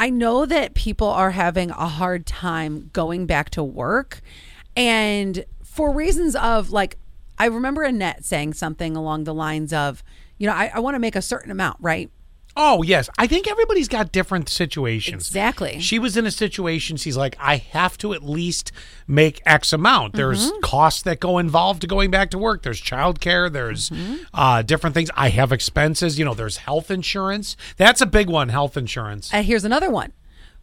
I know that people are having a hard time going back to work and for reasons of like I remember Annette saying something along the lines of, you know, I, I want to make a certain amount, right? Oh, yes. I think everybody's got different situations. Exactly. She was in a situation, she's like, I have to at least make X amount. There's Mm-hmm. costs that go involved to going back to work. There's childcare. There's Mm-hmm. uh, different things. I have expenses. You know, there's health insurance. That's a big one, health insurance. And here's another one.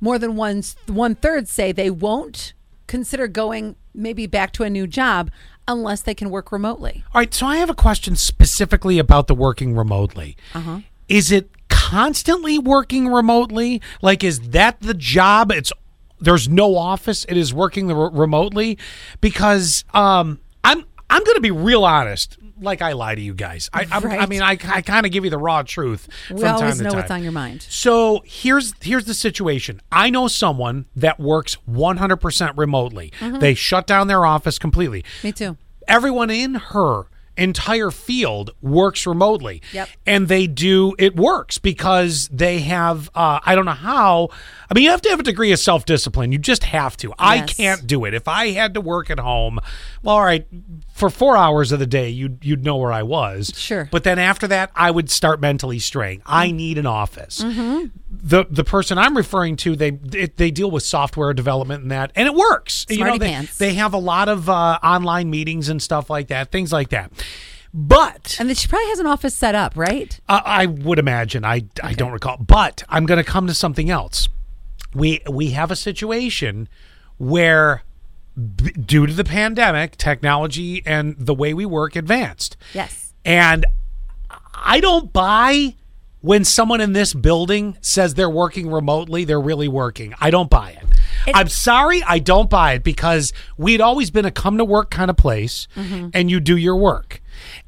More than one one third say they won't consider going maybe back to a new job unless they can work remotely. All right, so I have a question specifically about the working remotely. Uh-huh. Is it constantly working remotely? Like, is that the job? It's there's no office. It is working re- remotely because um, I'm I'm going to be real honest. Like I lie to you guys. I I'm, I mean I, I kind of give you the raw truth. We from always time to know time. what's on your mind. So here's here's the situation. I know someone that works 100% remotely. Mm-hmm. They shut down their office completely Me too. everyone in her entire field works remotely. Yep. And they do it works because they have uh I don't know how I mean you have to have a degree of self-discipline. You just have to. I can't do it. If I had to work at home, well all right, for 4 hours of the day you'd you'd know where I was. Sure. But then after that I would start mentally straying. I need an office Mm-hmm. The the person I'm referring to, they it, they deal with software development and that, and it works. you know, they, pants. they have a lot of uh, online meetings and stuff like that, things like that. But And then she probably has an office set up, right? uh, I would imagine I I don't recall. But I'm going to come to something else. We we have a situation where. b- Due to the pandemic, technology and the way we work advanced. Yes. And I don't buy when someone in this building says they're working remotely, they're really working. I don't buy it. I'm sorry, I don't buy it because we'd always been a come to work kind of place mm-hmm. and you do your work.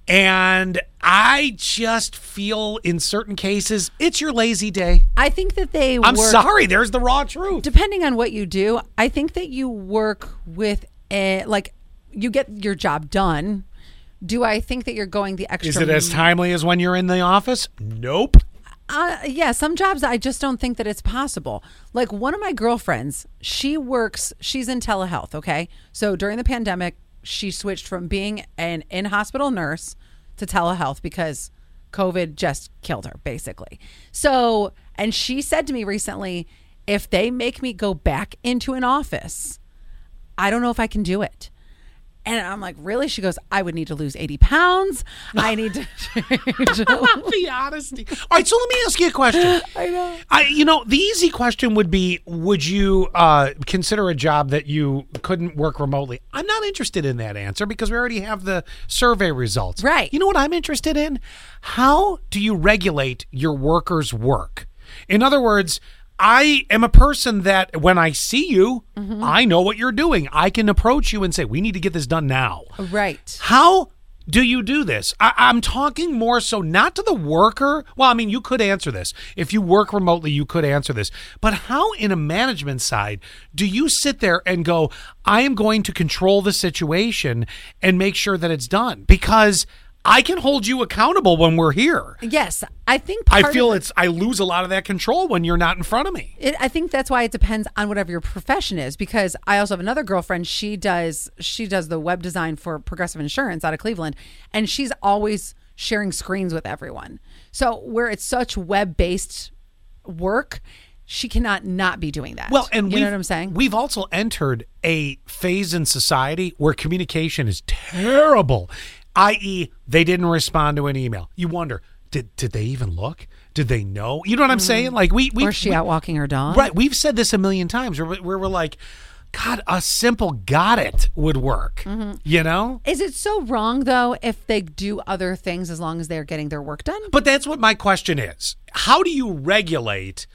And I just feel in certain cases, it's your lazy day. I think that they I'm work sorry, there's the raw truth. depending on what you do, I think that you work with a like you get your job done. Do I think that you're going the extra? Is it as timely as when you're in the office? Nope. Uh, yeah, some jobs I just don't think that it's possible. Like one of my girlfriends, she works. She's in telehealth. Okay, so during the pandemic, she switched from being an in hospital nurse to telehealth because COVID just killed her, basically. So, and she said to me recently, if they make me go back into an office, I don't know if I can do it. And I'm like, really? She goes, I would need to lose 80 pounds. I need to change. the honesty. All right, so let me ask you a question. I know. I, you know, the easy question would be: Would you uh, consider a job that you couldn't work remotely? I'm not interested in that answer because we already have the survey results. Right. You know what I'm interested in? How do you regulate your workers' work? In other words. I am a person that when I see you, Mm-hmm. I know what you're doing. I can approach you and say, "We need to get this done now." Right. How do you do this? I, I'm talking more so not to the worker. Well, I mean, you could answer this. If you work remotely, you could answer this. But how, in a management side, do you sit there and go, I am going to control the situation and make sure that it's done? Because I can hold you accountable when we're here. Yes, I think I feel of it's I lose a lot of that control when you're not in front of me. it, I think that's why it depends on whatever your profession is. Because I also have another girlfriend. She does she does the web design for Progressive Insurance out of Cleveland, and she's always sharing screens with everyone. So where it's such web based work, she cannot not be doing that. Well, and you know what I'm saying. We've also entered a phase in society where communication is terrible, i.e., they didn't respond to an email. You wonder, did did they even look? Did they know? You know what I'm saying? Like we we or she out walking her dog? right. We've said this a million times where, where we're like, God, a simple got it would work. Mm-hmm. You know. Is it so wrong though if they do other things as long as they're getting their work done? But that's what my question is. How do you regulate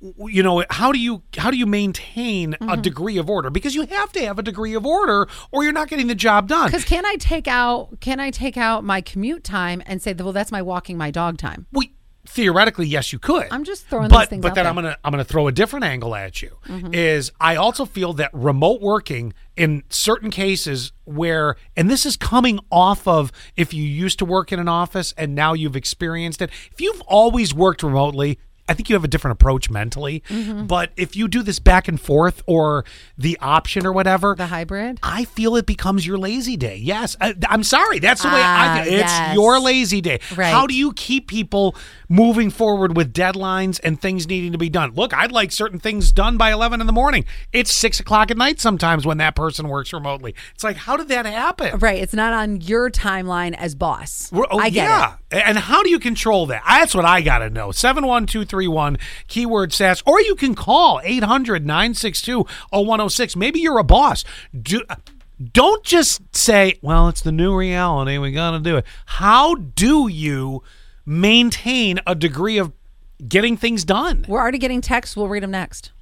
you know, how do you how do you maintain a Mm-hmm. degree of order? Because you have to have a degree of order or you're not getting the job done. Because can I take out can I take out my commute time and say, well, that's my walking my dog time? We theoretically, yes, you could. I'm just throwing but, these things But then there. I'm gonna I'm gonna throw a different angle at you. Is I also feel that remote working in certain cases where and this is coming off of if you used to work in an office and now you've experienced it. If you've always worked remotely. I think you have a different approach mentally. Mm-hmm. But if you do this back and forth or the option or whatever, The hybrid. I feel it becomes your lazy day. Yes, I, I'm sorry. That's the way Ah, I feel. It's yes. your lazy day. Right. How do you keep people moving forward with deadlines and things needing to be done? Look, I'd like certain things done by 11 in the morning. It's six o'clock at night sometimes when that person works remotely. It's like, how did that happen? Right. It's not on your timeline as boss. Oh, I get yeah. And how do you control that? That's what I got to know. 71231, keyword SAS, or you can call 800 962 0106. Maybe you're a boss. Do, don't just say, well, it's the new reality. We got to do it. How do you maintain a degree of getting things done? We're already getting texts. We'll read them next.